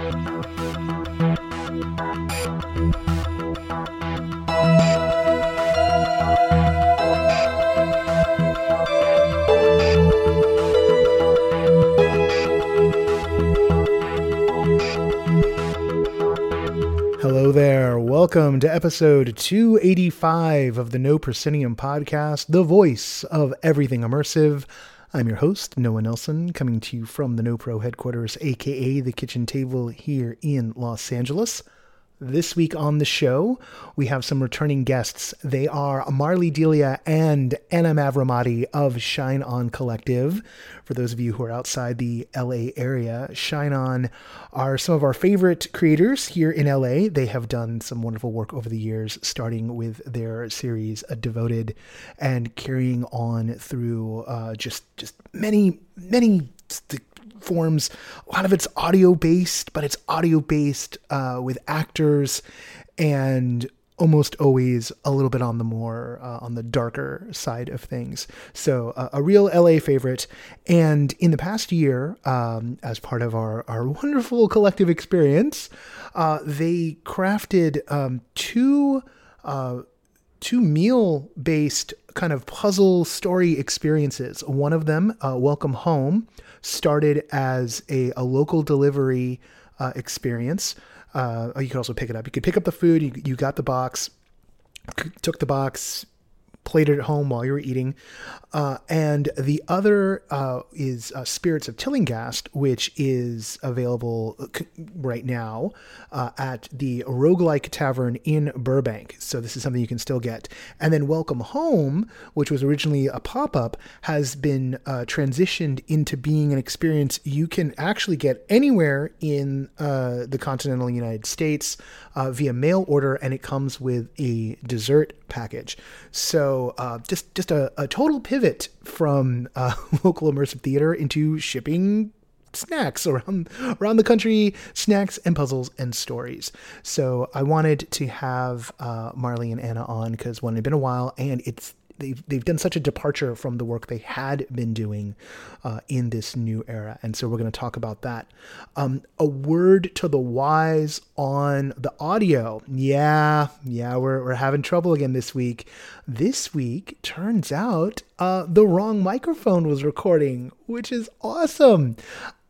Hello there. Welcome to episode 285 of the No Proscenium podcast, the voice of everything immersive. I'm your host, Noah Nelson, coming to you from the No Pro headquarters, aka the kitchen table here in Los Angeles. This week on the show, we have some returning guests. They are Marlee Delia and Anna Mavromati of Shine On Collective. For those of you who are outside the LA area, Shine On are some of our favorite creators here in LA. They have done some wonderful work over the years, starting with their series Devoted and carrying on through uh, just just many many forms. A lot of it's audio based, but it's audio based uh, with actors and almost always a little bit on the more uh, on the darker side of things. So uh, a real LA favorite. And in the past year, um, as part of our our wonderful collective experience, uh, they crafted um, two uh, two meal based kind of puzzle story experiences. One of them, uh, Welcome Home, started as a, a local delivery uh, experience. Uh, you could also pick it up. You could pick up the food, you, you got the box, took the box, played it at home while you were eating. Uh, and the other uh, is uh, Spirits of Tillinghast, which is available uh, right now uh, at the Roguelike Tavern in Burbank. So this is something you can still get. And then Welcome Home, which was originally a pop up, has been uh, transitioned into being an experience you can actually get anywhere in the continental United States via mail order, and it comes with a dessert package. So uh, just just a, a, total pivot from uh, local immersive theater into shipping snacks around around the country, snacks and puzzles and stories. So I wanted to have uh, Marlee and Anna on because one had been a while, and it's they've they've done such a departure from the work they had been doing uh, in this new era, and so we're going to talk about that. Um, a word to the wise on the audio. Yeah, yeah, we're we're having trouble again this week. This week turns out uh, the wrong microphone was recording, which is awesome.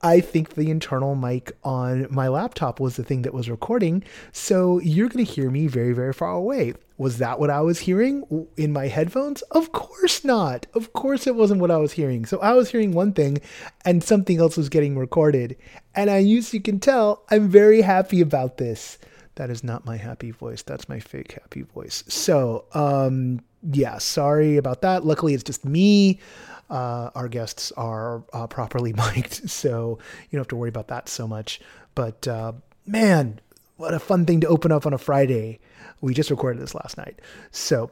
I think the internal mic on my laptop was the thing that was recording. So you're going to hear me very, very far away. Was that what I was hearing in my headphones? Of course not. Of course it wasn't what I was hearing. So I was hearing one thing and something else was getting recorded. And I, as you can tell, I'm very happy about this. That is not my happy voice. That's my fake happy voice. So, um, yeah, sorry about that. Luckily, it's just me. Uh, our guests are uh, properly mic'd, so you don't have to worry about that so much. But uh, man, what a fun thing to open up on a Friday. We just recorded this last night. So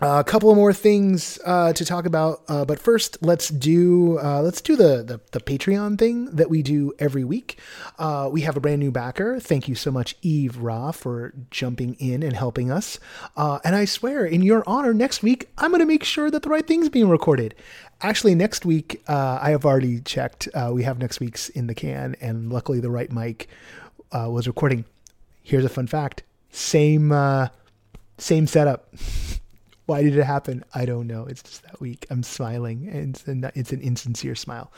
uh, a couple of more things uh, to talk about, uh, but first let's do uh, let's do the, the, the Patreon thing that we do every week. Uh, we have a brand new backer. Thank you so much, Eve Ra, for jumping in and helping us. Uh, and I swear, in your honor, next week I'm going to make sure that the right thing's being recorded. Actually, next week I have already checked. we have next week's in the can, and luckily the right mic was recording. Here's a fun fact: same same setup. Why did it happen? I don't know. It's just that week. I'm smiling, and it's an, it's an insincere smile.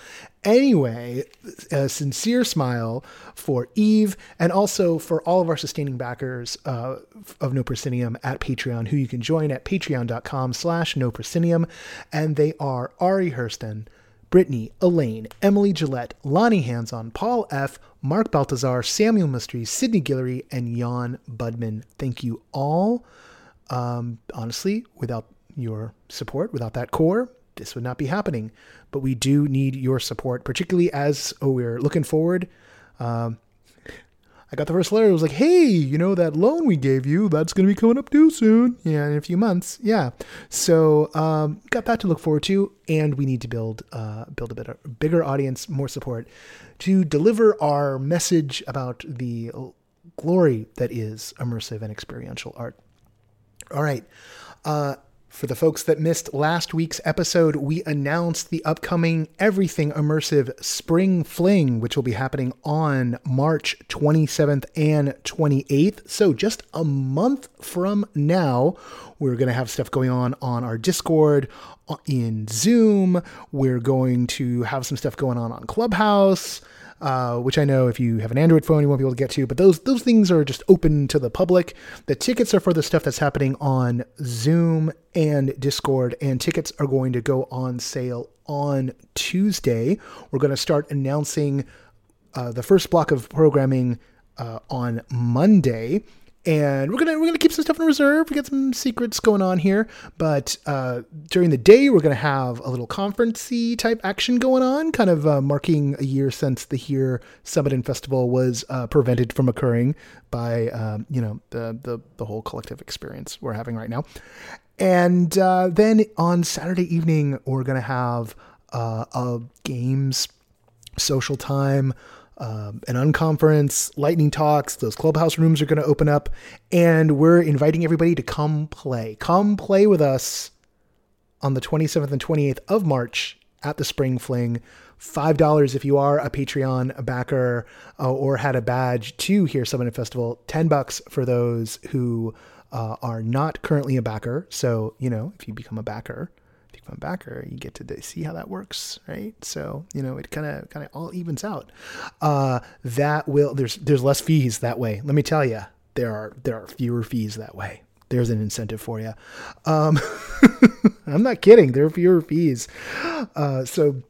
Anyway, a sincere smile for Eve, and also for all of our sustaining backers uh, of No Proscenium at Patreon, who you can join at patreon.com slash No Proscenium. And they are Ari Hurston, Brittany, Elaine, Emily Gillette, Lonnie Hanson, Paul F., Mark Baltazar, Samuel Mystery, Sydney Guillory, and Jan Budman. Thank you all um, honestly, without your support, without that core, this would not be happening. But we do need your support, particularly as oh, we're looking forward. Um, I got the first letter. It was like, hey, you know that loan we gave you, that's going to be coming up due soon. Yeah, in a few months. Yeah. So um, got that to look forward to, and we need to build uh, build a better, bigger audience, more support to deliver our message about the glory that is immersive and experiential art. All right. Uh, For the folks that missed last week's episode, we announced the upcoming Everything Immersive Spring Fling, which will be happening on March 27th and 28th. So, just a month from now, we're going to have stuff going on on our Discord, uh, in Zoom. We're going to have some stuff going on on Clubhouse uh, which I know if you have an Android phone, you won't be able to get to. But those those things are just open to the public. The tickets are for the stuff that's happening on Zoom and Discord, and tickets are going to go on sale on Tuesday. We're going to start announcing uh, the first block of programming uh, on Monday and we're gonna we're gonna keep some stuff in reserve. We got some secrets going on here, but uh, during the day we're gonna have a little conferencey type action going on, kind of uh, marking a year since the Here Summit and Festival was uh, prevented from occurring by um, you know the, the the whole collective experience we're having right now. And uh, then on Saturday evening we're gonna have uh, a games social time um, an unconference, lightning talks. Those clubhouse rooms are going to open up, and we're inviting everybody to come play. Come play with us on the 27th and 28th of March at the Spring Fling. $5 if you are a Patreon backer uh, or had a badge to Here Summit Festival. 10 bucks for those who uh, are not currently a backer. So, you know, if you become a backer, a backer, you get to see how that works, right? So you know it kind of kind of all evens out. Uh, that will there's there's less fees that way. Let me tell you, there are there are fewer fees that way. There's an incentive for you. Um, I'm not kidding. There are fewer fees. Uh, so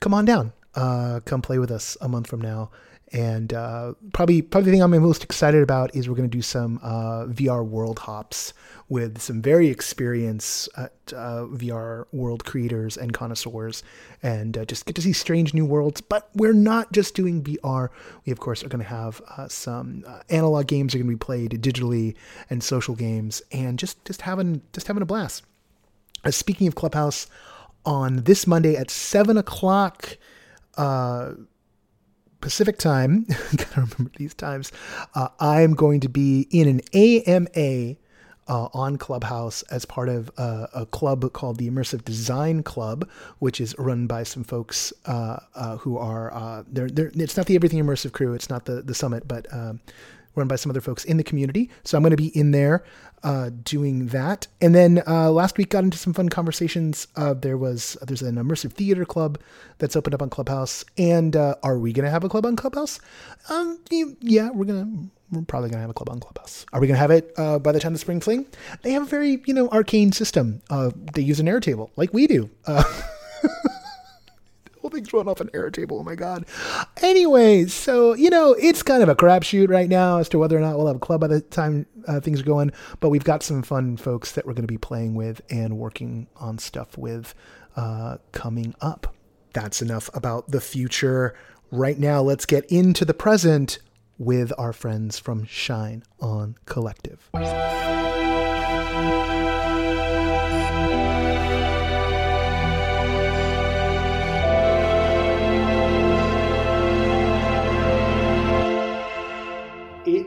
come on down. Uh, come play with us a month from now. And uh, probably, probably the thing I'm most excited about is we're going to do some uh, VR world hops with some very experienced uh, VR world creators and connoisseurs, and uh, just get to see strange new worlds. But we're not just doing VR. We of course are going to have uh, some uh, analog games are going to be played digitally, and social games, and just just having just having a blast. speaking of Clubhouse, on this Monday at seven o'clock. Pacific time, gotta remember these times, uh, I'm going to be in an AMA uh, on Clubhouse as part of uh, a club called the Immersive Design Club, which is run by some folks uh, uh who are uh, they're, they're, it's not the Everything Immersive crew, it's not the the summit, but um, run by some other folks in the community. So I'm going to be in there uh, doing that. And then uh, last week got into some fun conversations. Uh, there was there's an immersive theater club that's opened up on Clubhouse. And uh, are we going to have a club on Clubhouse? Um, yeah, we're gonna we're probably gonna have a club on Clubhouse. Are we gonna have it uh, by the time the spring fling? They have a very you know arcane system. Uh, they use an Airtable like we do. whole thing's run off an Airtable. Oh my god. Anyway, so you know it's kind of a crapshoot right now as to whether or not we'll have a club by the time uh, things are going. But we've got some fun folks that we're going to be playing with and working on stuff with uh, coming up. That's enough about the future. Right now, let's get into the present with our friends from Shine On Collective.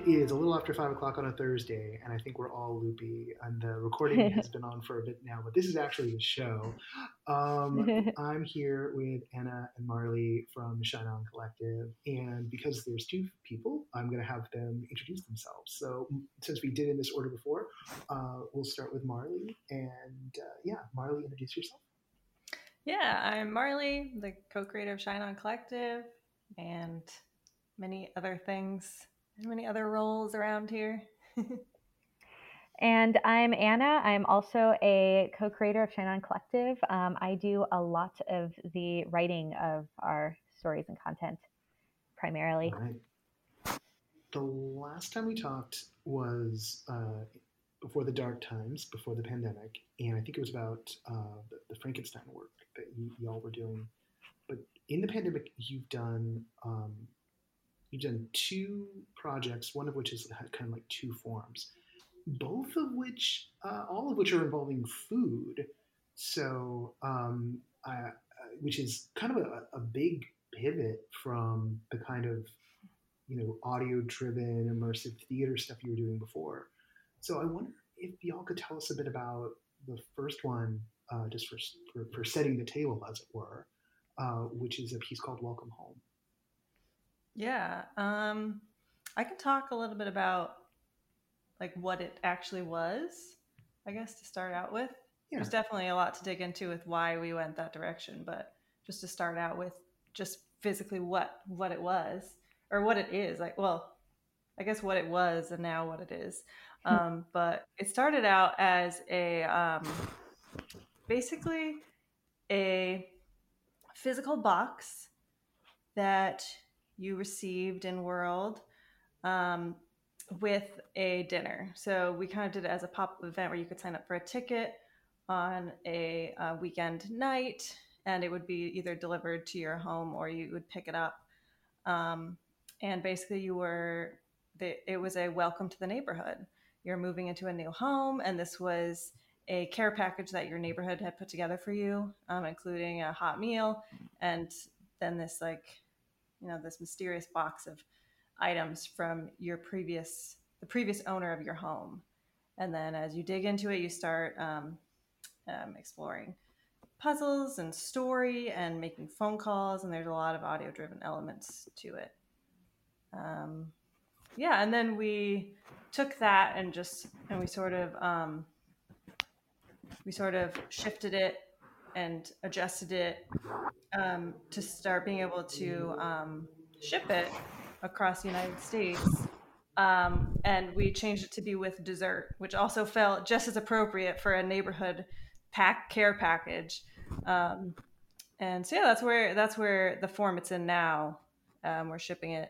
Is a little after five o'clock on a Thursday, and I think we're all loopy. And the recording has been on for a bit now, but this is actually the show. Um, I'm here with Anna and Marlee from Shine On Collective, and because there's two people, I'm going to have them introduce themselves. So since we did in this order before, uh, we'll start with Marlee. And uh, yeah, Marlee, introduce yourself. Yeah, I'm Marlee, the co-creator of Shine On Collective, and many other things many other roles around here? and I'm Anna. I'm also a co creator of Shine On Collective. Um, I do a lot of the writing of our stories and content primarily. Right. The last time we talked was uh, before the dark times, before the pandemic, and I think it was about uh, the, the, Frankenstein work that you, y'all were doing. But in the pandemic, you've done um, you've done two projects, one of which is kind of like two forms, both of which, uh, all of which are involving food. So, um, uh, which is kind of a, a, big pivot from the kind of, you know, audio-driven immersive theater stuff you were doing before. So I wonder if y'all could tell us a bit about the first one, uh, just for, for, for setting the table, as it were, uh, which is a piece called "Welcome Home." Yeah, um, I can talk a little bit about like what it actually was. I guess to start out with, Yeah. there's definitely a lot to dig into with why we went that direction, but just to start out with, just physically what what it was or what it is. Like, well, I guess what it was and now what it is. Um, but it started out as a um, basically a physical box that you received in World um, with a dinner. So we kind of did it as a pop up event where you could sign up for a ticket on a uh, weekend night and it would be either delivered to your home or you would pick it up. Um, and basically, you were, it was a welcome to the neighborhood. You're moving into a new home, and this was a care package that your neighborhood had put together for you, um, including a hot meal and then this, like, you know, this mysterious box of items from your previous, the previous owner of your home. And then as you dig into it, you start um, um, exploring puzzles and story and making phone calls and there's a lot of audio driven elements to it um, yeah and then we took that and just and we sort of um, we sort of shifted it and adjusted it um, to start being able to um, ship it across the united states. Um, and we changed it to be with dessert which also felt just as appropriate for a neighborhood pack care package. Um, and so yeah that's where that's where the form it's in now um, we're shipping it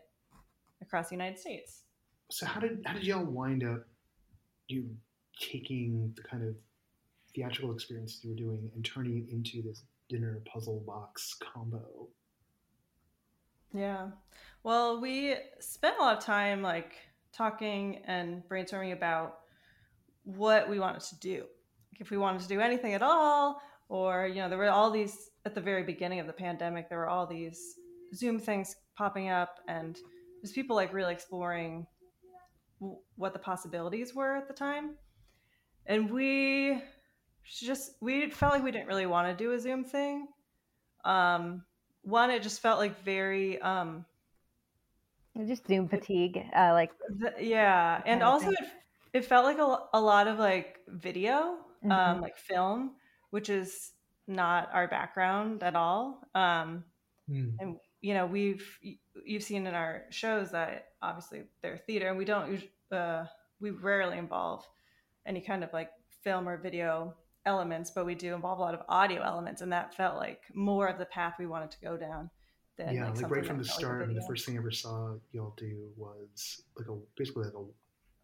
across the united states. So how did how did y'all wind up you taking the kind of theatrical experience you were doing and turning it into this dinner puzzle box combo? yeah. Well we spent a lot of time like talking and brainstorming about what we wanted to do. Like if we wanted to do anything at all or you know there were all these at the very beginning of the pandemic there were all these zoom things popping up and just people like really exploring what the possibilities were at the time. And we just we felt like we didn't really want to do a zoom thing um one it just felt like very um Just Zoom fatigue. Uh, like, th- yeah and also it, it felt like a, a lot of like video um Mhm. like film which is not our background at all um Hmm. and you know we've you've seen in our shows that obviously they're theater and we don't us- uh, we rarely involve any kind of like film or video elements but we do involve a lot of audio elements and that felt like more of the path we wanted to go down than yeah, like, like right from the like start, I mean, the first thing I ever saw y'all do was like a basically like a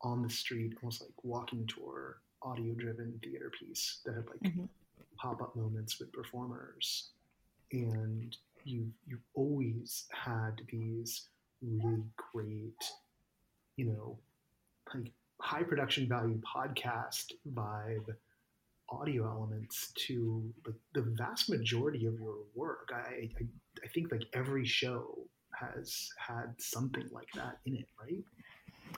on the street, almost like walking tour, audio driven theater piece that had like Mhm. pop up moments with performers, and you you always had these really great, you know, like high production value podcast vibe audio elements to like the vast majority of your work. I, I I think like every show has had something like that in it, right?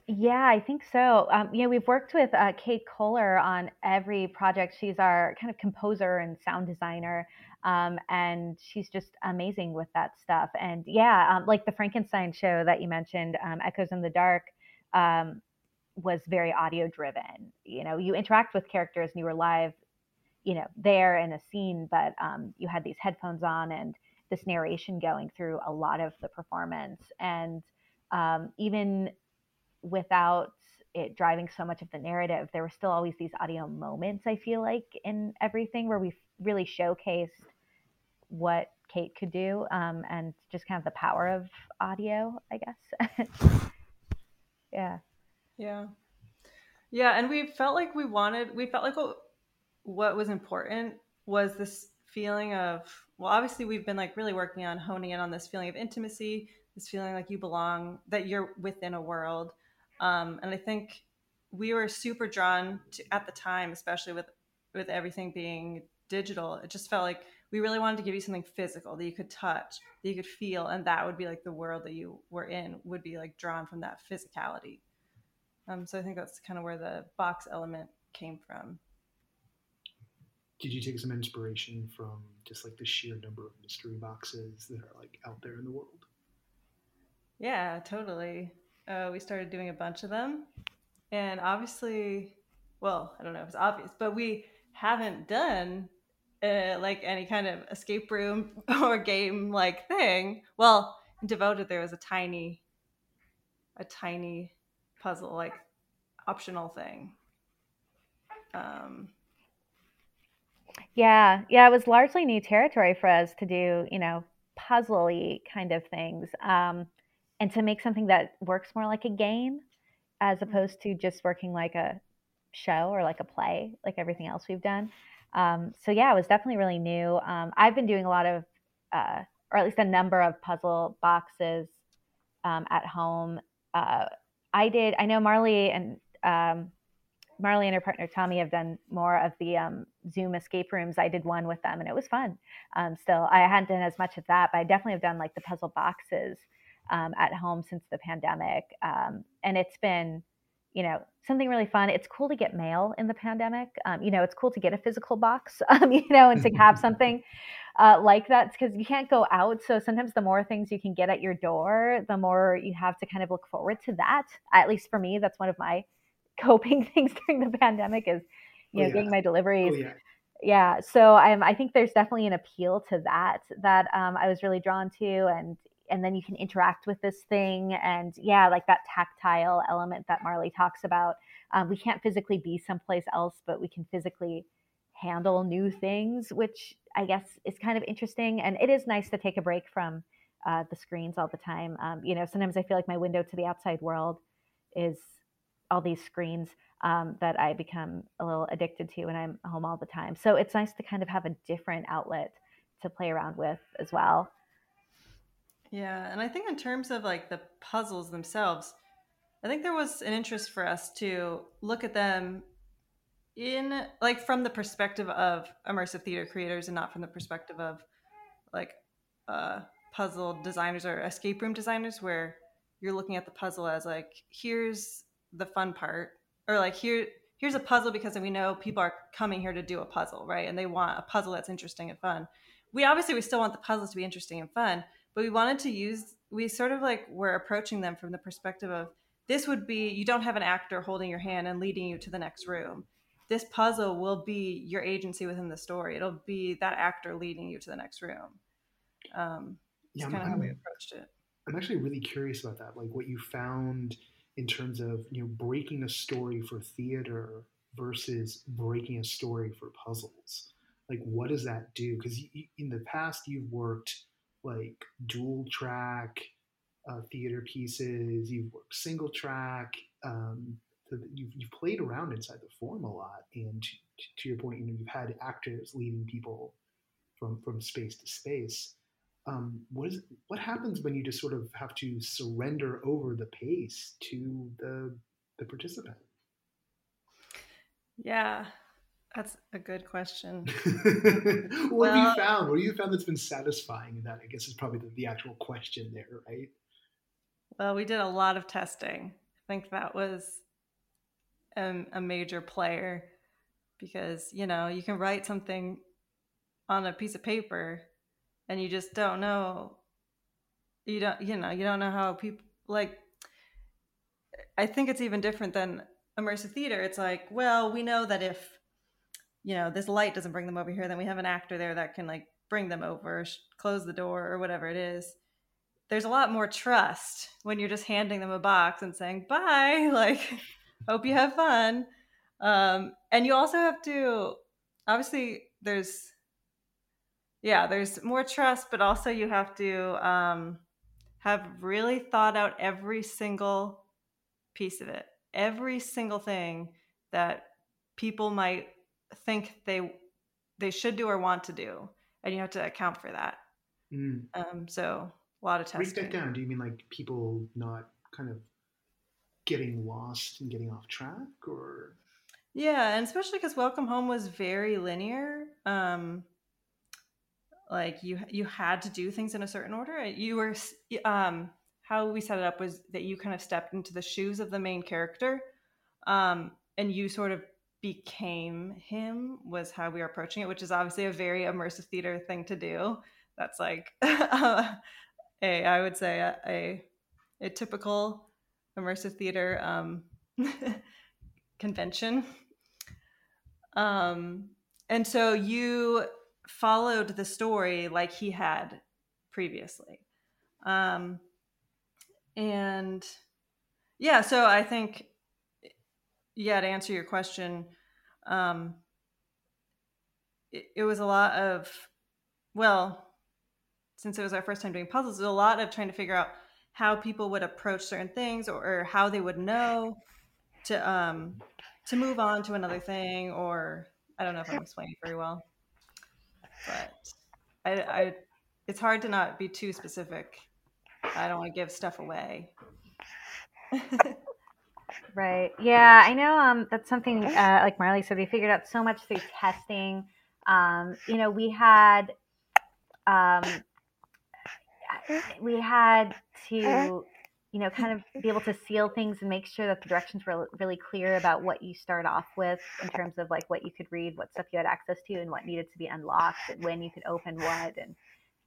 Yeah, I think so. Um, know, we've worked with uh, Kate Kohler on every project. She's our kind of composer and sound designer, um, and she's just amazing with that stuff. And yeah, um, like the Frankenstein show that you mentioned, um, Echoes in the Dark, um, was very audio driven. You know, you interact with characters and you were live, you know, there in a scene, but um, you had these headphones on and this narration going through a lot of the performance. And um, even without it driving so much of the narrative, there were still always these audio moments, I feel like, in everything where we really showcased what Kate could do um, and just kind of the power of audio, I guess. yeah. Yeah. Yeah, and we felt like we wanted we felt like what what was important was this feeling of well obviously we've been like really working on honing in on this feeling of intimacy, this feeling like you belong, that you're within a world. Um and I think we were super drawn to at the time, especially with with everything being digital, it just felt like we really wanted to give you something physical that you could touch, that you could feel, and that would be like the world that you were in would be like drawn from that physicality. Um, so I think that's kind of where the box element came from. did you take some inspiration from just like the sheer number of mystery boxes that are like out there in the world? Yeah, totally. Uh, we started doing a bunch of them, and obviously, well, I don't know if it's obvious, but we haven't done uh, like any kind of escape room or game like thing. Well, in Devoted, there was a tiny, a tiny puzzle like optional thing. Um, yeah, yeah, it was largely new territory for us to do, you know, puzzly kind of things, um, and to make something that works more like a game as mm-hmm. opposed to just working like a show or like a play, like everything else we've done. Um, so yeah, it was definitely really new. Um, I've been doing a lot of, uh, or at least a number of puzzle boxes um, at home. Uh, I did. I know Marlee and um, Marlee and her partner Tommy have done more of the um, Zoom escape rooms. I did one with them, and it was fun. Um, still, I hadn't done as much of that, but I definitely have done like the puzzle boxes at home since the pandemic, and it's been you know something really fun. It's cool to get mail in the pandemic. Um, you know it's cool to get a physical box um, you know and to have something uh, like that because you can't go out. So sometimes the more things you can get at your door the more you have to kind of look forward to that. At least for me that's one of my coping things during the pandemic is you oh, know oh, yeah. getting my deliveries. oh, yeah. yeah so I'm, i think there's definitely an appeal to that that um, i was really drawn to and and then you can interact with this thing and yeah like that tactile element that marlee talks about um, we can't physically be someplace else but we can physically handle new things which i guess is kind of interesting and it is nice to take a break from uh, the screens all the time um, you know sometimes i feel like my window to the outside world is all these screens um, that i become a little addicted to when i'm home all the time so it's nice to kind of have a different outlet to play around with as well yeah, and I think in terms of like the puzzles themselves, I think there was an interest for us to look at them in like from the perspective of immersive theater creators and not from the perspective of like uh, puzzle designers or escape room designers where you're looking at the puzzle as like here's the fun part or like here here's a puzzle because we know people are coming here to do a puzzle right? And they want a puzzle that's interesting and fun. We obviously we still want the puzzles to be interesting and fun but we wanted to use we sort of like were approaching them from the perspective of this would be you don't have an actor holding your hand and leading you to the next room. This puzzle will be your agency within the story. It'll be that actor leading you to the next room. Um yeah, kind of how we approached it. I'm actually really curious about that like what you found in terms of you know breaking a story for theater versus breaking a story for puzzles. Like what does that do? Because in the past you've worked like dual track uh, theater pieces. You've worked single track. Um, you've, you've played around inside the form a lot. And to, to, your point, you know, you've had actors leading people from from space to space. Um, what is what happens when you just sort of have to surrender over the pace to the the participant? Yeah, that's a good question. what well, have you found? What have you found that's been satisfying in that? I guess is probably the, the actual question there, right? Well, we did a lot of testing. I think that was a, a major player because, you know, you can write something on a piece of paper and you just don't know you don't you know you don't know how people like i think it's even different than immersive theater it's like well we know that if you know this light doesn't bring them over here then we have an actor there that can like bring them over close the door or whatever it is. There's a lot more trust when you're just handing them a box and saying bye like hope you have fun. Um, and you also have to obviously there's yeah there's more trust but also you have to um, have really thought out every single piece of it every single thing that people might think they they should do or want to do, and you have to account for that. Mm. Um, so a lot of testing. Break that down. Do you mean like people not kind of getting lost and getting off track, or? Yeah, and especially because Welcome Home was very linear. Um, like you you had to do things in a certain order. You were um, how we set it up was that you kind of stepped into the shoes of the main character, um, and you sort of became him was how we were approaching it, which is obviously a very immersive theater thing to do. That's like a I would say a, a, a typical immersive theater um, convention. Um, and so you followed the story like he had previously. Um, and yeah, so I think, yeah, to answer your question, um, it, it was a lot of, well, since it was our first time doing puzzles, it was a lot of trying to figure out how people would approach certain things or, or how they would know to um to move on to another thing or I don't know if I'm explaining very well. But I, I it's hard to not be too specific. I don't want to give stuff away. right. Yeah, I know um that's something uh, like Marlee said we figured out so much through testing. Um, you know, we had um we had to you know kind of be able to seal things and make sure that the directions were really clear about what you start off with in terms of like what you could read what stuff you had access to and what needed to be unlocked and when you could open what and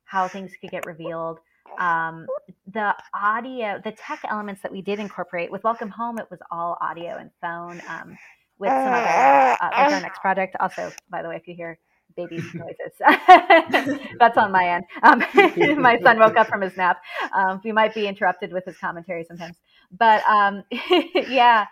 how things could get revealed um, the audio the tech elements that we did incorporate with welcome home it was all audio and phone um, with some other uh, like our next project also by the way if you hear baby noises. That's on my end. Um, my son woke up from his nap. Um, we might be interrupted with his commentary sometimes, but um, yeah,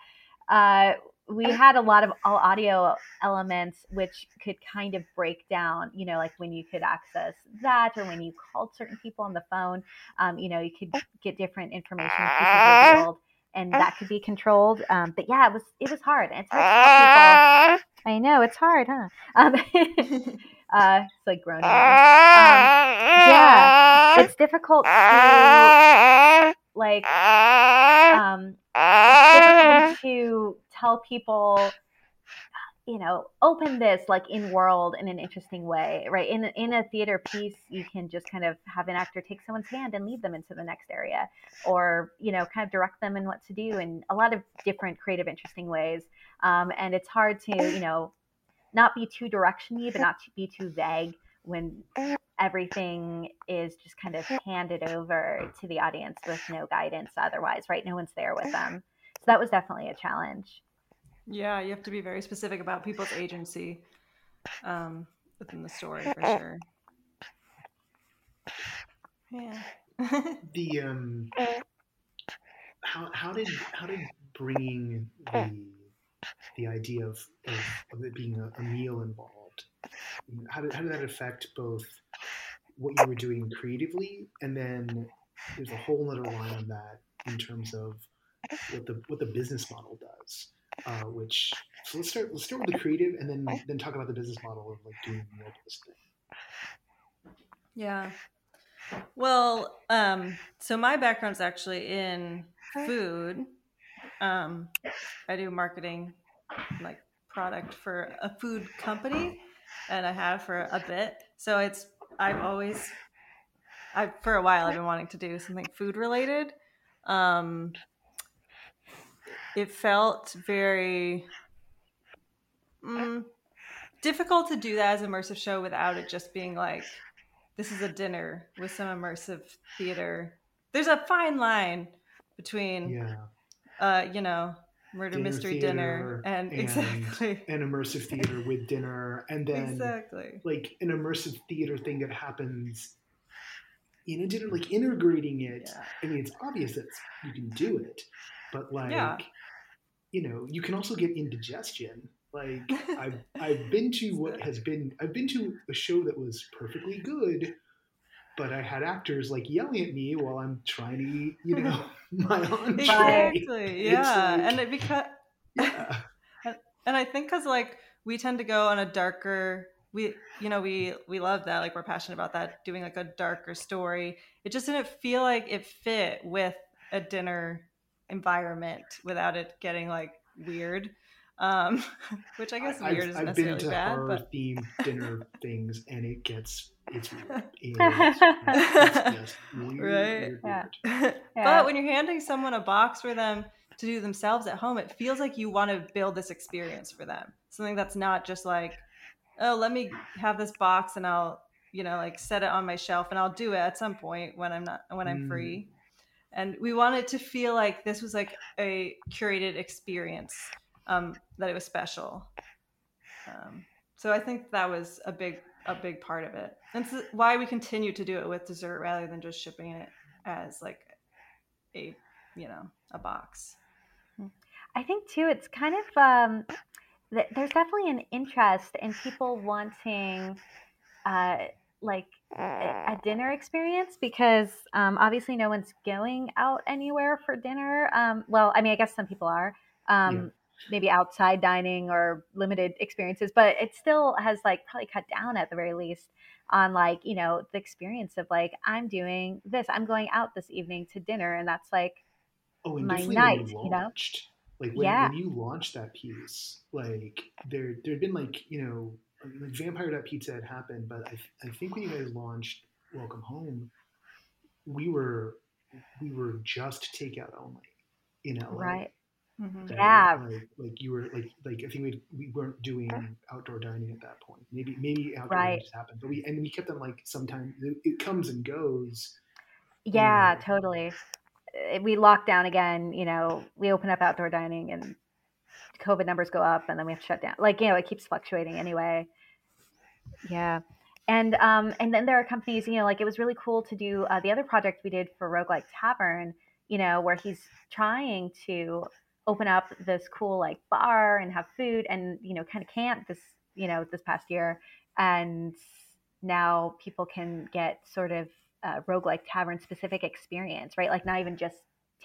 uh, we had a lot of all audio elements which could kind of break down, you know, like when you could access that or when you called certain people on the phone, um, you know, you could get different information revealed and that could be controlled. Um, but yeah, it was it was hard. It's hard people. I know it's hard, huh? Um, uh, it's like groaning. Um, yeah, it's difficult to like um, to tell people you know, open this like in world in an interesting way, right? In in a theater piece, you can just kind of have an actor take someone's hand and lead them into the next area, or you know, kind of direct them in what to do in a lot of different creative, interesting ways. Um, and it's hard to you know, not be too directiony, but not to be too vague when everything is just kind of handed over to the audience with no guidance otherwise, right? No one's there with them. So that was definitely a challenge. Yeah, you have to be very specific about people's agency um, within the story for sure. Yeah. the um, how how did how did bringing the the idea of of, of it being a, a meal involved? How did how did that affect both what you were doing creatively, and then there's a whole other line on that in terms of what the what the business model does uh, which so let's start let's start with the creative and then then talk about the business model of like doing this thing. Yeah. Well, um, so my background's actually in food. Um, I do marketing, like product for a food company, and I have for a bit. So it's I've always, I for a while I've been wanting to do something food related. Um, it felt very mm, difficult to do that as immersive show without it just being like this is a dinner with some immersive theater there's a fine line between yeah. uh you know murder dinner mystery dinner and, and exactly an immersive theater with dinner and then exactly like an immersive theater thing that happens in a dinner like integrating it yeah. i mean it's obvious that you can do it but like yeah you know, you can also get indigestion. Like I've I've been to what has been I've been to a show that was perfectly good, but I had actors like yelling at me while I'm trying to eat, you know, my entree. Exactly. Yeah, like, and it because yeah. and I think because like we tend to go on a darker we you know we we love that like we're passionate about that doing like a darker story it just didn't feel like it fit with a dinner environment without it getting like weird. Um, which I guess I, weird I've, is I've necessarily been to bad, horror but... themed dinner things, and it gets it's weird. It's, it's weird right? Weird, yeah. But when you're handing someone a box for them to do themselves at home, it feels like you want to build this experience for them. something that's not just like, oh, let me have this box and I'll, you know, like set it on my shelf and I'll do it at some point when I'm not when I'm mm. free. And we wanted to feel like this was like a curated experience, um, that it was special. Um, so I think that was a big a big part of it. And it's why we continue to do it with dessert rather than just shipping it as like a you know a box. I think too, it's kind of um, th- there's definitely an interest in people wanting uh, like a, dinner experience because um, obviously no one's going out anywhere for dinner. Um, well, I mean, I guess some people are. Um, maybe outside dining or limited experiences, but it still has like probably cut down at the very least on like, you know, the experience of like, I'm doing this, I'm going out this evening to dinner. And that's like oh, and my night, you, know? Like when, yeah. when you launched that piece, like there, there'd been like, you know, like Vampire Pizza had happened, but I, I think when you guys launched Welcome Home, we were, we were just takeout only in LA. Right Mm-hmm. Yeah, like, like, you were like like I think we we weren't doing outdoor dining at that point. Maybe maybe outdoor right. just happened, but we and we kept them like sometimes it, comes and goes. Yeah, totally. Eh, we lock down again. You know, we open up outdoor dining and COVID numbers go up, and then we have to shut down. Like you know, it keeps fluctuating anyway. Yeah. And um, and then there are companies, you know, like it was really cool to do uh, the other project we did for Roguelike Tavern, you know, where he's trying to open up this cool like bar and have food and you know kind of camp this you know this past year. And now people can get sort of uh, roguelike tavern specific experience right? Like not even just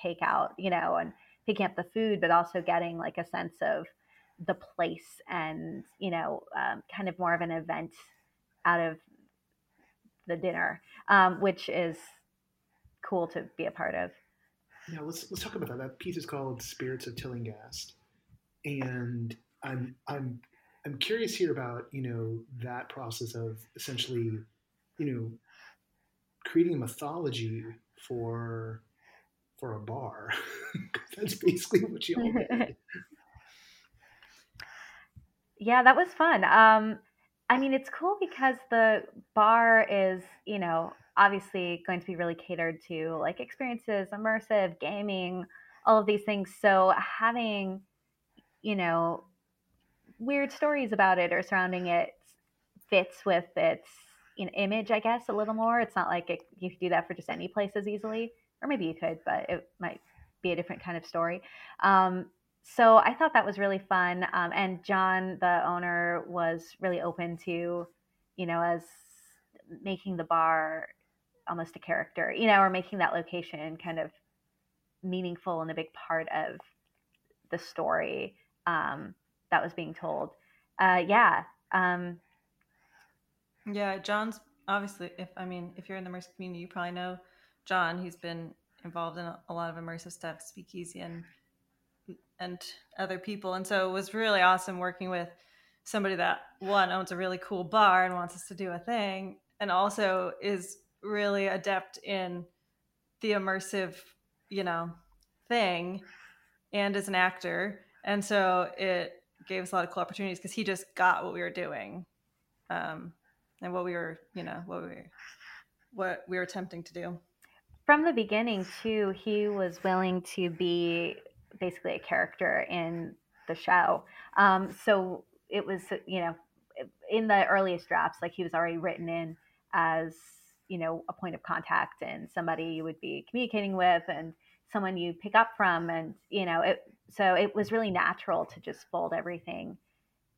takeout you know and picking up the food but also getting like a sense of the place and you know um, kind of more of an event out of the dinner um, which is cool to be a part of yeah, let's let's talk about that. That piece is called "Spirits of Tillinghast," and I'm I'm I'm curious here about you know that process of essentially, you know, creating a mythology for for a bar. That's basically what you all yeah, that was fun. Um, I mean, it's cool because the bar is, you know, obviously going to be really catered to like experiences, immersive gaming, all of these things. So having, you know, weird stories about it or surrounding it fits with its you know, image, I guess, a little more. It's not like it, you could do that for just any place as easily, or maybe you could, but it might be a different kind of story. Um, so I thought that was really fun. Um, and John, the owner, was really open to, you know, as making the bar almost a character, you know, or making that location kind of meaningful and a big part of the story um, that was being told. Uh, yeah. Um, yeah, John's obviously, if I mean, if you're in the immersive community, you probably know John. He's been involved in a, lot of immersive stuff, Speakeasy and and other people, and so it was really awesome working with somebody that one owns a really cool bar and wants us to do a thing, and also is really adept in the immersive, you know, thing and as an actor. And so it gave us a lot of cool opportunities because he just got what we were doing. Um, and what we were, you know, what we were, what we were attempting to do. From the beginning, too, he was willing to be basically a character in the show. Um, so it was, you know, in the earliest drafts, like he was already written in as you know a point of contact and somebody you would be communicating with and someone you pick up from and you know it so it was really natural to just fold everything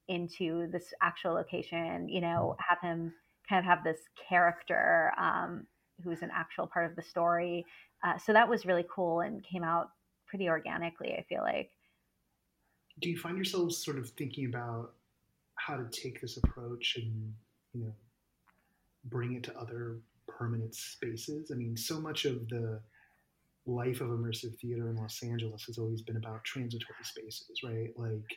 into this actual location you know have him kind of have this character um, who's an actual part of the story. Uh, so that was really cool and came out pretty organically i feel like. Do you find yourselves sort of thinking about how to take this approach and you know bring it to other permanent spaces. I mean, so much of the life of immersive theater in Los Angeles has always been about transitory spaces, right? Like,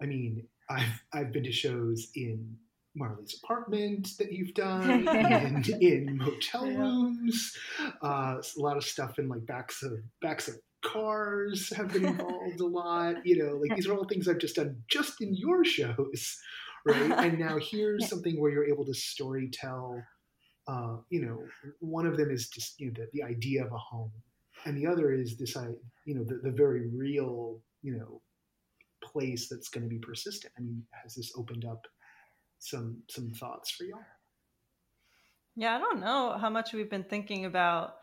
I mean, I've I've been to shows in Marlee's apartment that you've done, and in motel rooms, uh, a lot of stuff in like backs of backs of cars have been involved a lot. You know, like these are all things I've just done just in your shows, right? And now here's something where you're able to story tell. Uh, you know, one of them is just you know the, the idea of a home, and the other is this, you know, the, the very real, you know, place that's going to be persistent. I mean, has this opened up some some thoughts for y'all? Yeah, I don't know how much we've been thinking about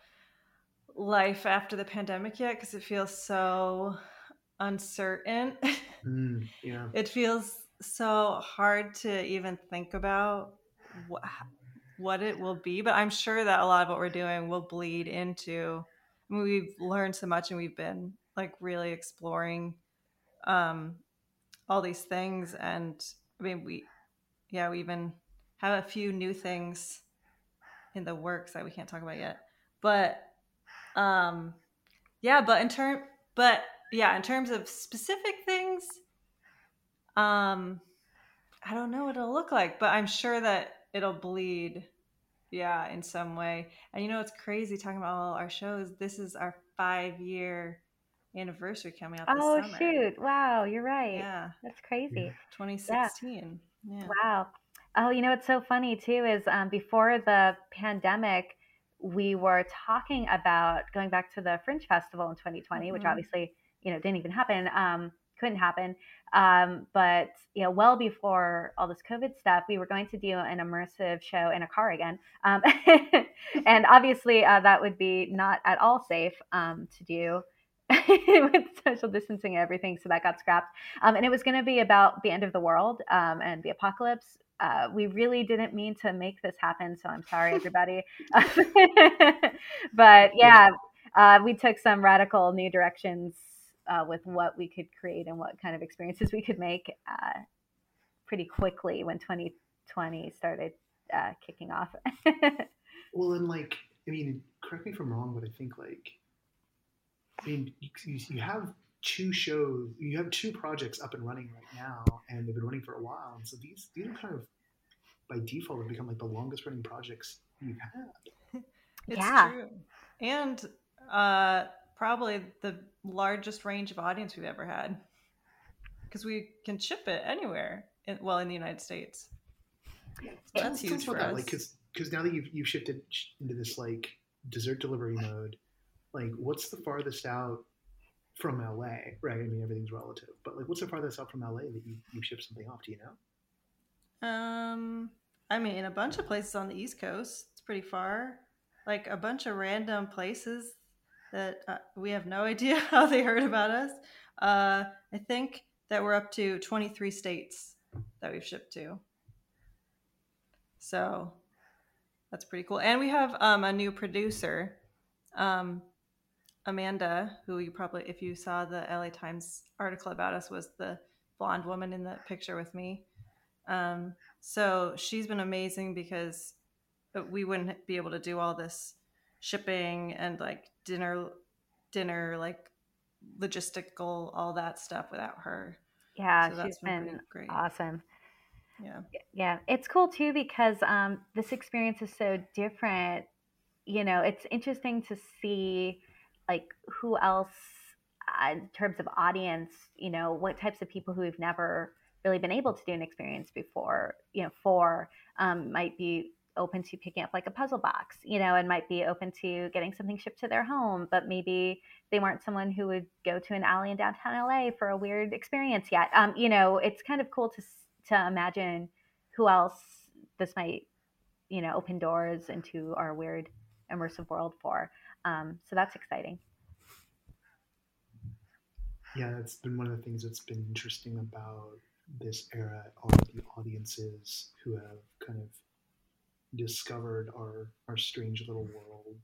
life after the pandemic yet because it feels so uncertain. Mm, yeah. it feels so hard to even think about what, it will be, but I'm sure that a lot of what we're doing will bleed into. I mean, we've learned so much and we've been like really exploring um, all these things. And I mean, we, yeah, we even have a few new things in the works that we can't talk about yet. But um, yeah, but in term, but yeah, in terms of specific things, um, I don't know what it'll look like, but I'm sure that it'll bleed, yeah, in some way. And you know, it's crazy talking about all our shows. This is our five year anniversary coming up. oh summer. shoot! Wow, you're right. Yeah, that's crazy. 2016. Yeah. yeah. Wow. Oh, you know what's so funny too is um, before the pandemic, we were talking about going back to the Fringe Festival in 2020, mm-hmm. which obviously you know didn't even happen, um, couldn't happen. Um, but you know, well before all this COVID stuff, we were going to do an immersive show in a car again, um, and obviously uh, that would be not at all safe um, to do. with social distancing and everything, so that got scrapped. Um, and it was going to be about the end of the world um, and the apocalypse uh, we really didn't mean to make this happen. So I'm sorry, everybody. but yeah, uh, we took some radical new directions uh, with what we could create and what kind of experiences we could make uh, pretty quickly when 2020 started uh, kicking off. well, and like, I mean, correct me if I'm wrong, but I think like, I mean, you, you have two shows, you have two projects up and running right now, and they've been running for a while. And so these these are kind of by default have become like the longest running projects you've had. it's yeah. true, and uh, probably the largest range of audience we've ever had because we can ship it anywhere. In, well, in the United States, so that's huge for us. Like, because because now that you've you've shifted into this like dessert delivery mode, like what's the farthest out from LA, right? I mean, everything's relative, but like, what's the farthest out from LA that you you ship something off? Do you know? Um, I mean, a bunch of places on the East Coast. It's pretty far. Like a bunch of random places that uh, we have no idea how they heard about us. Uh, I think that we're up to 23 states that we've shipped to. So that's pretty cool. And we have um, a new producer. Um, Amanda, who you probably, if you saw the LA Times article about us, was the blonde woman in the picture with me. Um, so she's been amazing because we wouldn't be able to do all this shipping and like dinner, dinner, like logistical, all that stuff without her. Yeah, so she's been, been great. awesome. Yeah. Yeah. It's cool too because um, this experience is so different. You know, it's interesting to see like who else uh, in terms of audience you know what types of people who have never really been able to do an experience before you know for um, might be open to picking up like a puzzle box you know and might be open to getting something shipped to their home but maybe they weren't someone who would go to an alley in downtown la for a weird experience yet um, you know it's kind of cool to to imagine who else this might you know open doors into our weird immersive world for um, so that's exciting. Yeah, that's been one of the things that's been interesting about this era are the audiences who have kind of discovered our our strange little world.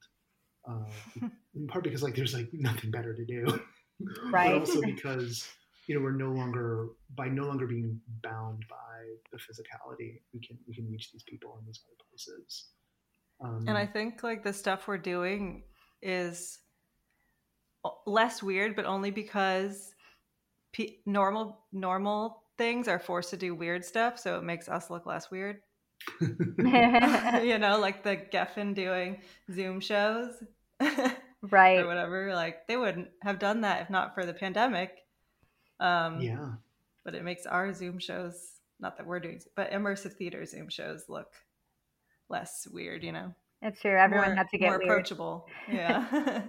Uh, in part because like there's like nothing better to do, right? but also because you know we're no longer by no longer being bound by the physicality, we can we can reach these people in these other places. Um, and I think like the stuff we're doing is less weird, but only because p- normal normal things are forced to do weird stuff, so it makes us look less weird. you know, like the Geffen doing Zoom shows. right or whatever. Like they wouldn't have done that if not for the pandemic. Um, yeah. But it makes our Zoom shows not that we're doing, but immersive theater Zoom shows look less weird. You know, it's true. Everyone more, had to get more weird. approachable. Yeah.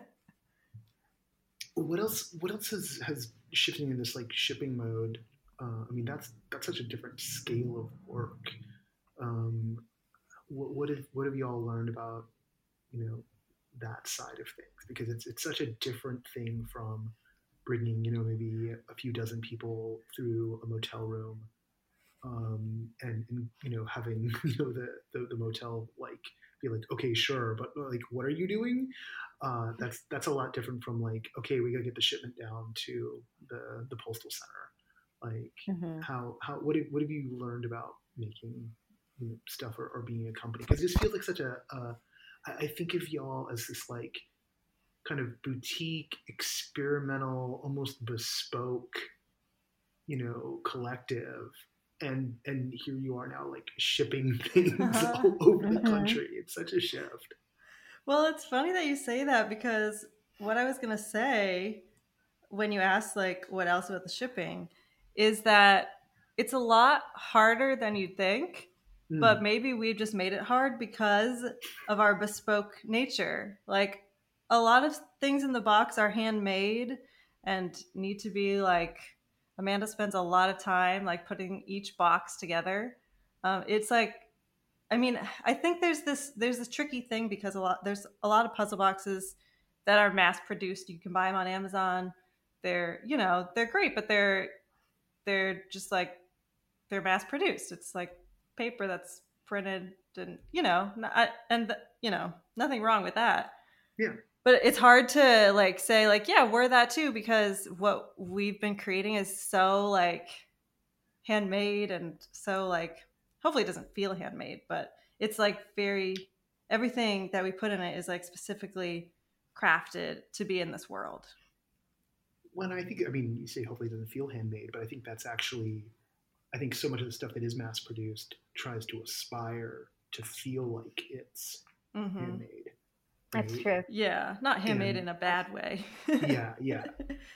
what else? What else has has shifting in this like shipping mode? Uh, I mean, that's that's such a different scale of work. Um, what, what have what have you all learned about you know that side of things? Because it's it's such a different thing from bringing you know maybe a few dozen people through a motel room um, and, and, you know having you know the, the, the motel like be like okay sure but like what are you doing uh, that's that's a lot different from like okay we gotta get the shipment down to the the postal center like mm-hmm. how how what have, what have you learned about making you know, stuff or, or, being a company. Because this feels like such a, I think of y'all as this like kind of boutique experimental almost bespoke you know collective. And and here you are now like shipping things uh-huh. all over the mm-hmm. country. It's such a shift. Well it's funny that you say that because what i was going to say when you asked like what else about the shipping is that it's a lot harder than you'd think mm. but maybe we've just made it hard because of our bespoke nature like a lot of things in the box are handmade and need to be like Amanda spends a lot of time like putting each box together. Um, it's like, I mean, I think there's this there's this tricky thing because a lot there's a lot of puzzle boxes that are mass produced. You can buy them on Amazon. They're you know they're great, but they're they're just like they're mass produced. It's like paper that's printed and you know and you know nothing wrong with that. Yeah but it's hard to like say like yeah we're that too because what we've been creating is so like handmade and so like hopefully it doesn't feel handmade but it's like very everything that we put in it is like specifically crafted to be in this world well i think i mean you say hopefully it doesn't feel handmade but i think that's actually i think so much of the stuff that is mass produced tries to aspire to feel like it's mm-hmm. handmade that's true. Yeah, not handmade and, in a bad way. yeah, yeah,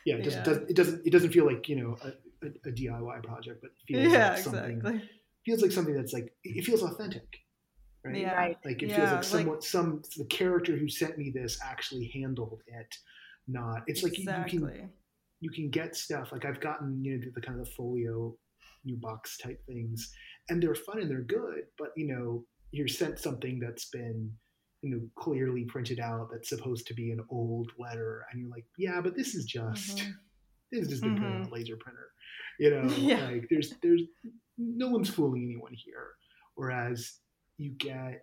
yeah. It doesn't, yeah. doesn't, it doesn't it doesn't feel like you know a, a, a DIY project, but feels yeah, like something exactly. feels like something that's like it feels authentic, right? Yeah, right. Like it yeah, feels like someone like, some the character who sent me this actually handled it. Not it's like you, you can you can get stuff like I've gotten you know the, the kind of the folio new box type things, and they're fun and they're good, but you know you're sent something that's been you know clearly printed out that's supposed to be an old letter and you're like yeah but this is just mm-hmm. this is just been mm-hmm. printed on a laser printer you know yeah. like there's there's no one's fooling anyone here whereas you get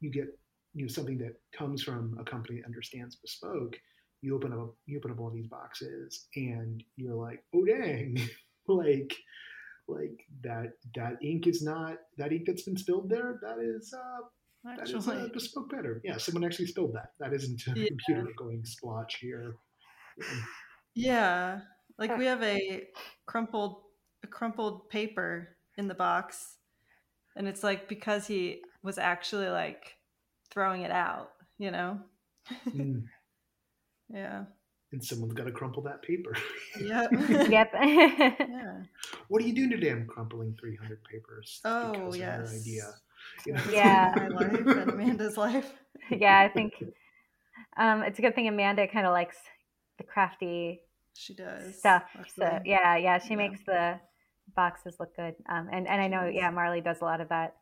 you get you know something that comes from a company that understands bespoke you open up you open up all these boxes and you're like oh dang like like that that ink is not that ink that's been spilled there that is uh Actually. That is a bespoke better Yeah, someone actually spilled that. That isn't a yeah. computer going splotch here. Yeah, like we have a crumpled, a crumpled paper in the box, and it's like because he was actually like throwing it out, you know. Mm. yeah. And someone's got to crumple that paper. Yep. yep. yeah. What are you doing today? I'm crumpling 300 papers. Oh, yes. idea. Yeah. My life and Amanda's life. Yeah, I think um, it's a good thing Amanda kind of likes the crafty she does stuff. So yeah, yeah, she yeah. makes the boxes look good. Um, and and I know yeah, Marlee does a lot of that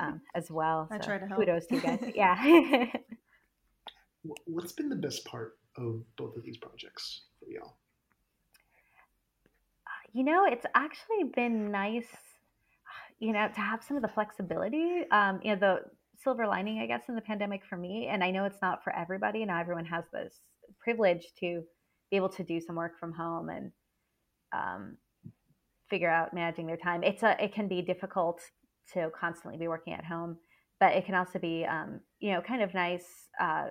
um, as well. I try to help. Kudos to you guys. yeah. What's been the best part of both of these projects for y'all? You know, it's actually been nice you know, to have some of the flexibility, um, you know, the silver lining, I guess, in the pandemic for me, and I know it's not for everybody, and everyone has this privilege to be able to do some work from home and um, figure out managing their time. It's a, it can be difficult to constantly be working at home, but it can also be, um, you know, kind of nice uh,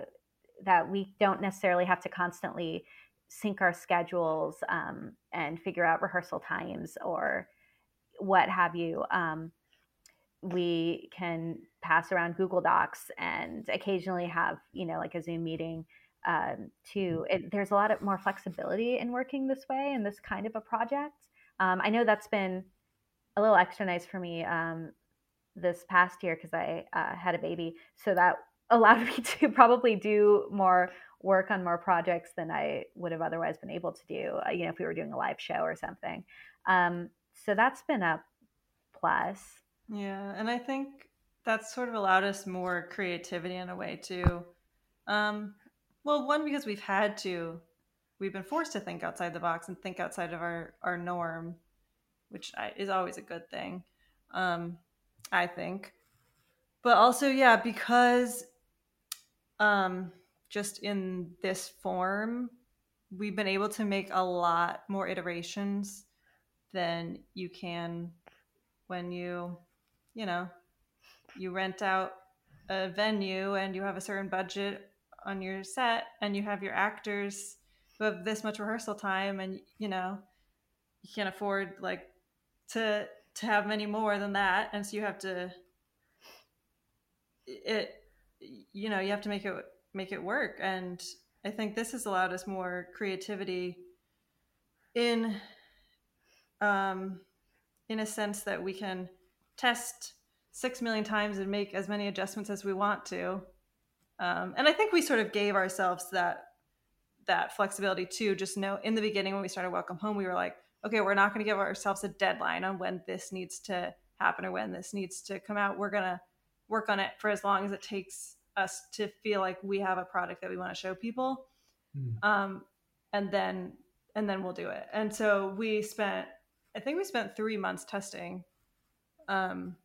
that we don't necessarily have to constantly sync our schedules um, and figure out rehearsal times or what have you. Um, we can pass around Google Docs and occasionally have, you know, like a Zoom meeting um, to it, there's a lot of more flexibility in working this way in this kind of a project. Um, I know that's been a little extra nice for me um, this past year because I uh, had a baby, so that allowed me to probably do more work on more projects than I would have otherwise been able to do. Uh, you know, if we were doing a live show or something. Um, so that's been a plus. Yeah, and I think that's sort of allowed us more creativity in a way too. Um, well, one because we've had to, we've been forced to think outside the box and think outside of our our norm, which I, is always a good thing. Um, I think, but also yeah, because um, just in this form, we've been able to make a lot more iterations than you can when you, you know, you rent out a venue and you have a certain budget on your set and you have your actors who have this much rehearsal time and you know you can't afford like to to have many more than that. And so you have to it you know you have to make it make it work. And i think this has allowed us more creativity in um in a sense that we can test six million times and make as many adjustments as we want to. Um, and i think we sort of gave ourselves that that flexibility too just know in the beginning when we started welcome home we were like okay we're not going to give ourselves a deadline on when this needs to happen or when this needs to come out. We're going to work on it for as long as it takes us to feel like we have a product that we want to show people mm. um, and then and then we'll do it and so we spent i think we spent three months testing um,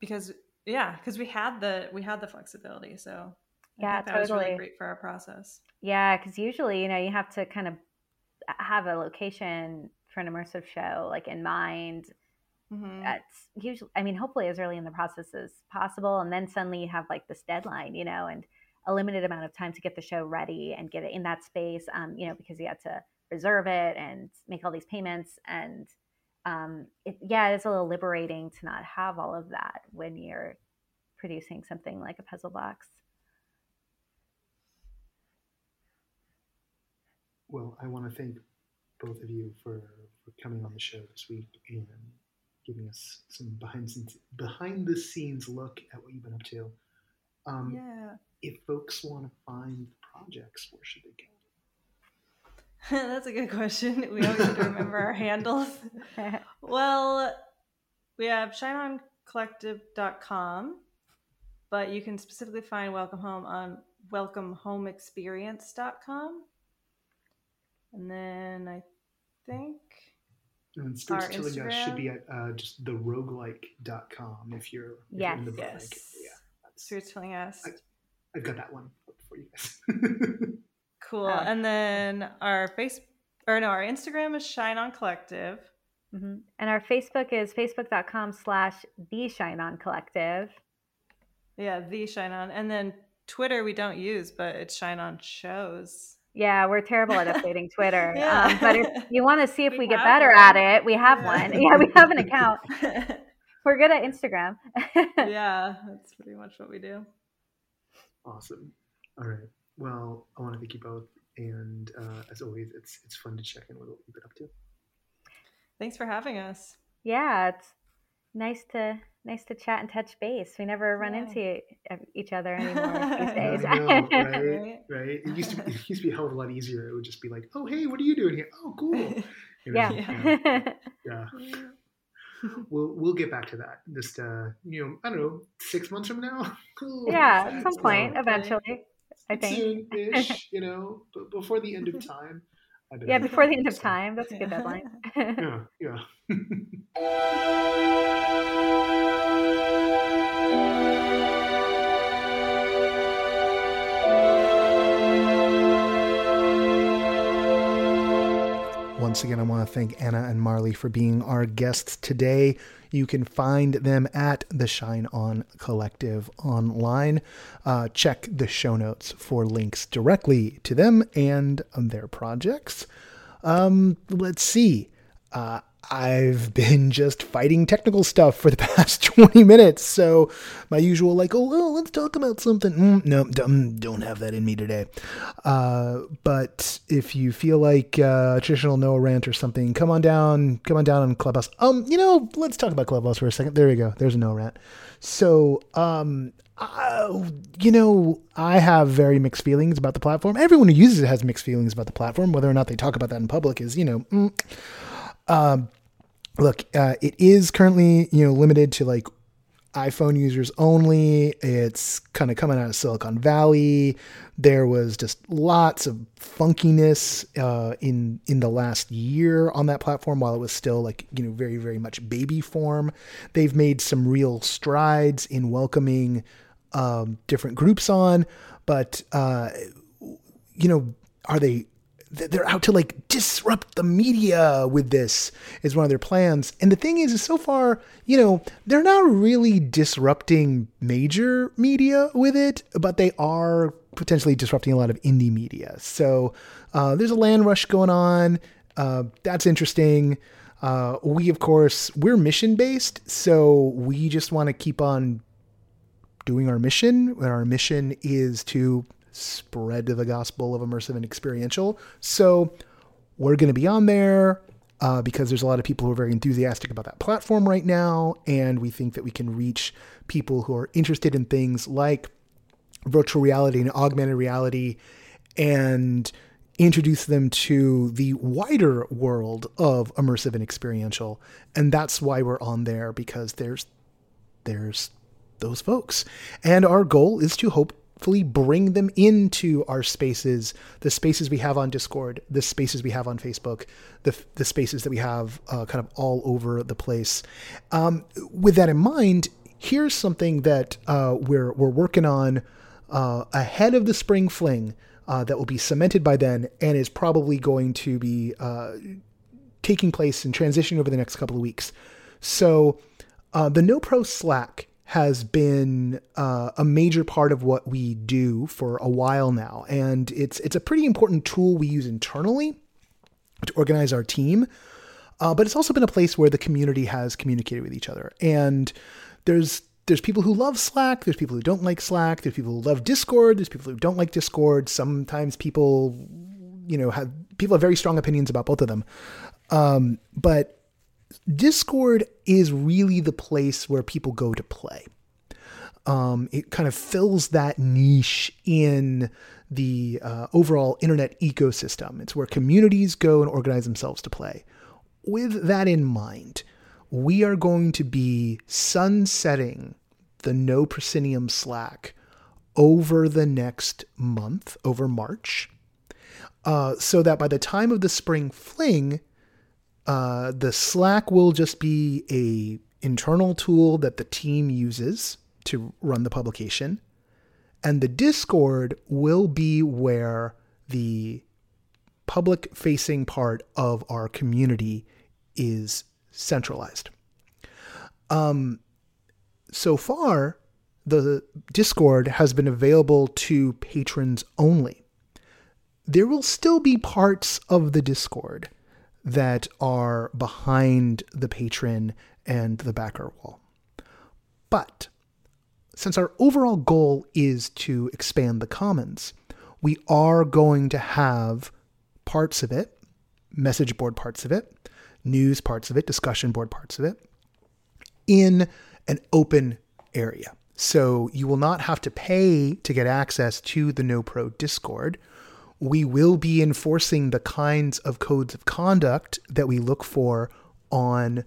because yeah because we had the we had the flexibility so I yeah that totally. was really great for our process yeah because usually you know you have to kind of have a location for an immersive show like in mind Mm-hmm. It's usually, I mean, hopefully as early in the process as possible. And then suddenly you have like this deadline, you know, and a limited amount of time to get the show ready and get it in that space, um, you know, because you had to reserve it and make all these payments. And um, it, yeah, it's a little liberating to not have all of that when you're producing something like a puzzle box. Well, I want to thank both of you for, for coming on the show this week and giving us some behind behind the scenes look at what you've been up to. Um, yeah. If folks want to find projects, where should they go? That's a good question. We always have to remember our handles. well, we have shineoncollective.com, but you can specifically find Welcome Home on welcomehomeexperience.com. And then I think and Spirits Tillinghast should be at uh, just the roguelike.com if you're, if yes. you're in the yes. Yeah. Spirits Tillinghast. I, have got that one for you guys. cool. Uh, and then our face or no, our Instagram is Shine On Collective. Mm-hmm. And our Facebook is facebook.com slash the Shine On Collective. Yeah, the Shine On. And then Twitter we don't use, but it's Shine On Shows. Yeah, we're terrible at updating Twitter. yeah. um, but if you want to see if we, we get better one. at it, we have one. Yeah, we have an account. we're good at Instagram. yeah, that's pretty much what we do. Awesome. All right. Well, I want to thank you both, and uh, as always, it's it's fun to check in with what you've been up to. Thanks for having us. Yeah, it's nice to nice to chat and touch base. We never run yeah. into each other anymore these days. know, right? Right. It used to be, it used to be a hell of a lot easier. It would just be like, "Oh, hey, what are you doing here? Oh, cool." You know, yeah. Yeah. yeah. we'll we'll get back to that. Just uh, you know, I don't know, six months from now. yeah, at some point, eventually. I think soon-ish, you know, but before the end of time. Yeah, before the end of time. That's a good deadline. yeah, yeah. Once again, I want to thank Anna and Marlee for being our guests today. You can find them at the Shine On Collective online. Uh, check the show notes for links directly to them and their projects. Um, let's see. Uh, I've been just fighting technical stuff for the past 20 minutes. So, my usual, like, oh, well, let's talk about something. Mm, no, don't, have that in me today. Uh, but if you feel like uh, traditional Noah rant or something, come on down, come on down on Clubhouse. Um, you know, let's talk about Clubhouse for a second. There you go. There's a Noah rant. So, um, uh, you know, I have very mixed feelings about the platform. Everyone who uses it has mixed feelings about the platform. Whether or not they talk about that in public is, you know, mm, um, look, uh, it is currently you know limited to like iPhone users only. It's kind of coming out of Silicon Valley. There was just lots of funkiness uh, in in the last year on that platform while it was still like you know very very much baby form. They've made some real strides in welcoming um, different groups on, but uh, you know are they they're out to like disrupt the media with this is one of their plans. And the thing is, so far you know they're not really disrupting major media with it but they are potentially disrupting a lot of indie media. So uh, there's a land rush going on. Uh, that's interesting. Uh, we of course we're mission based so we just want to keep on doing our mission. And our mission is to spread the gospel of immersive and experiential. So we're going to be on there uh, because there's a lot of people who are very enthusiastic about that platform right now. And we think that we can reach people who are interested in things like virtual reality and augmented reality and introduce them to the wider world of immersive and experiential. And that's why we're on there because there's there's those folks. And our goal is to hope bring them into our spaces, the spaces we have on Discord, the spaces we have on Facebook, the, the spaces that we have uh, kind of all over the place. Um, with that in mind, here's something that uh, we're, we're working on uh, ahead of the spring fling uh, that will be cemented by then and is probably going to be uh, taking place and transitioning over the next couple of weeks. So, uh, the No Pro Slack has been uh, a major part of what we do for a while now, and it's it's a pretty important tool we use internally to organize our team. Uh, but it's also been a place where the community has communicated with each other, and there's there's people who love Slack, there's people who don't like Slack, there's people who love Discord, there's people who don't like Discord. Sometimes people, you know, have people have very strong opinions about both of them. Um, but Discord is really the place where people go to play. Um, it kind of fills that niche in the uh, overall internet ecosystem. It's where communities go and organize themselves to play. With that in mind, we are going to be sunsetting the No Proscenium Slack over the next month, over March, uh, so that by the time of the spring fling, uh, the Slack will just be a internal tool that the team uses to run the publication, and the Discord will be where the public facing part of our community is centralized. Um, so far, the Discord has been available to patrons only. There will still be parts of the Discord that are behind the patron and the backer wall. But since our overall goal is to expand the commons, we are going to have parts of it, message board parts of it, news parts of it, discussion board parts of it, in an open area. So you will not have to pay to get access to the NoPro Discord we will be enforcing the kinds of codes of conduct that we look for on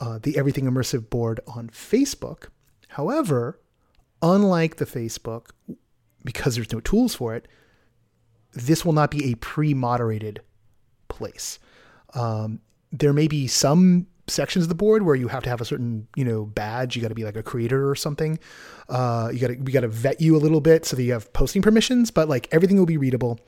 uh, the Everything Immersive board on Facebook. However, unlike the Facebook, because there's no tools for it, this will not be a pre moderated place. Um, there may be some sections of the board where you have to have a certain you know badge. You got to be like a creator or something. Uh, you got to we got to vet you a little bit so that you have posting permissions but like everything will be readable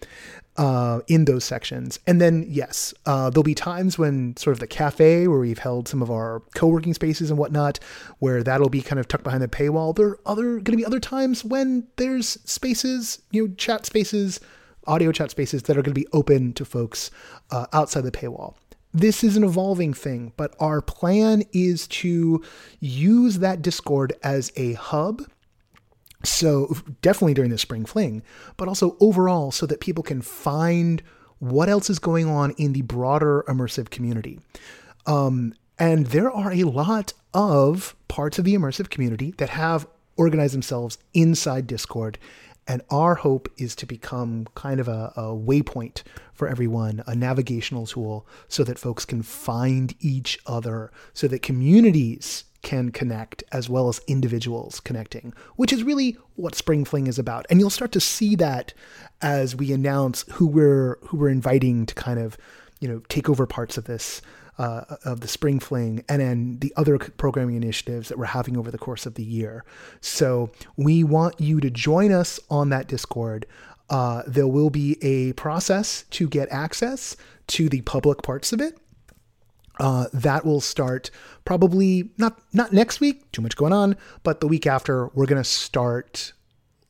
uh, in those sections. And then yes uh, there'll be times when sort of the cafe where we've held some of our co-working spaces and whatnot where that'll be kind of tucked behind the paywall. There are other going to be other times when there's spaces you know chat spaces audio chat spaces that are going to be open to folks uh, outside the paywall this is an evolving thing, but our plan is to use that Discord as a hub. So, definitely during the spring fling, but also overall so that people can find what else is going on in the broader immersive community. Um, and there are a lot of parts of the immersive community that have organized themselves inside Discord. And our hope is to become kind of a, a, waypoint for everyone, a navigational tool so that folks can find each other, so that communities can connect as well as individuals connecting, which is really what Spring Fling is about. And you'll start to see that as we announce who we're who we're inviting to kind of, you know, take over parts of this uh, of the Spring Fling and then the other programming initiatives that we're having over the course of the year. So we want you to join us on that Discord. Uh, there will be a process to get access to the public parts of it. Uh, that will start probably not not next week. Too much going on, but the week after, we're gonna start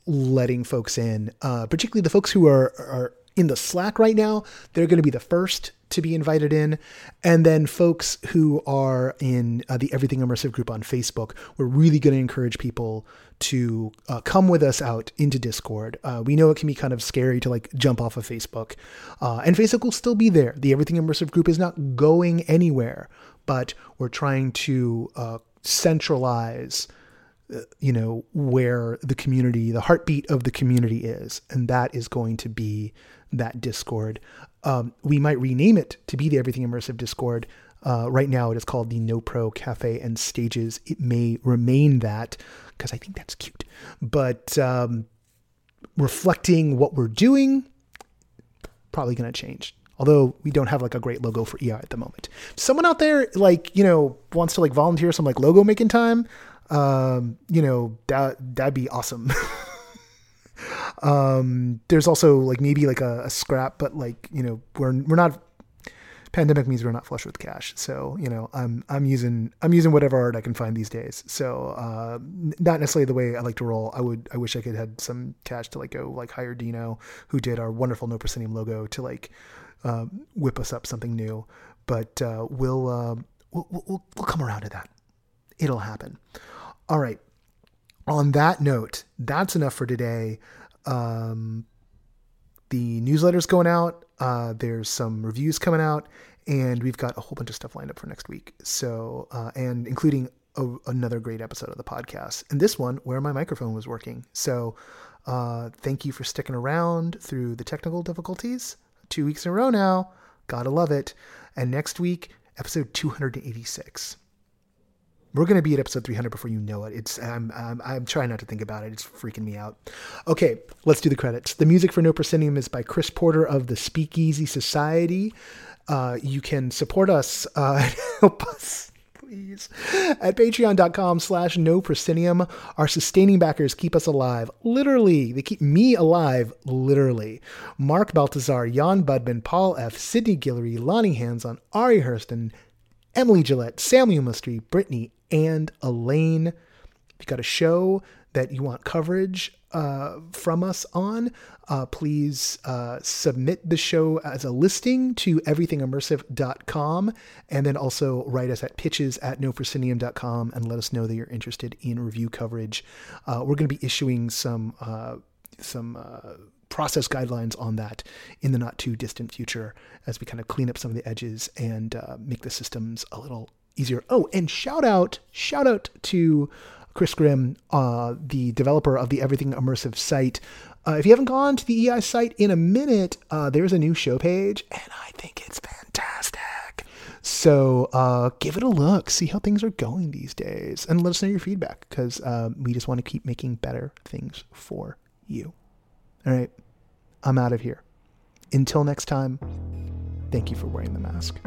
letting folks in, uh, particularly the folks who are are in the Slack right now. They're going to be the first to be invited in. And then folks who are in uh, the Everything Immersive group on Facebook, we're really going to encourage people to uh, come with us out into Discord. Uh, we know it can be kind of scary to like jump off of Facebook, uh, and Facebook will still be there. The Everything Immersive group is not going anywhere, but we're trying to uh, centralize you know where the community the heartbeat of the community is and that is going to be that discord um, we might rename it to be the Everything Immersive Discord. Uh, right now, it is called the No Pro Cafe and Stages. It may remain that because I think that's cute. But um, reflecting what we're doing, probably going to change. Although we don't have like a great logo for EI at the moment. Someone out there, like you know, wants to like volunteer some like logo making time. Um, you know, that that'd be awesome. Um, there's also like maybe like a, a, scrap, but like you know we're we're not. Pandemic means we're not flush with cash, so you know I'm I'm using I'm using whatever art I can find these days. So uh, not necessarily the way I like to roll. I would I wish I could had some cash to like go like hire Dino, who did our wonderful No Proscenium logo, to like uh, whip us up something new. But uh, we'll, uh, we'll we'll we'll come around to that. It'll happen. All right. On that note, that's enough for today. Um, the newsletter's going out. Uh, there's some reviews coming out, and we've got a whole bunch of stuff lined up for next week. So, uh, and including a, another great episode of the podcast, and this one where my microphone was working. So, uh, thank you for sticking around through the technical difficulties. Two weeks in a row now. Gotta love it. And next week, episode 286 we're going to be at episode 300 before you know it. It's I'm, I'm, I'm trying not to think about it. It's freaking me out. Okay, let's do the credits. The music for No Proscenium is by Chris Porter of the Speakeasy Society. Uh, you can support us, uh, help us please at patreon.com slash no proscenium our sustaining backers keep us alive literally they keep me alive literally mark baltazar jan budman paul f sydney guillory lonnie hands-on ari hurston emily gillette samuel mustry brittany and Elaine. If you got a show that you want coverage uh, from us on, uh, please uh, submit the show as a listing to everythingimmersive.com and then also write us at pitches at noproscenium.com and let us know that you're interested in review coverage. Uh, we're going to be issuing some uh, some uh, process guidelines on that in the not too distant future as we kind of clean up some of the edges and make the systems a little easier. Oh, and shout out, shout out to Chris Grimm, uh, the developer of the Everything Immersive site. Uh, if you haven't gone to the EI site in a minute, uh, there's a new show page, and I think it's fantastic. So uh, give it a look, see how things are going these days, and let us know your feedback because uh, we just want to keep making better things for you. All right, I'm out of here. Until next time, thank you for wearing the mask.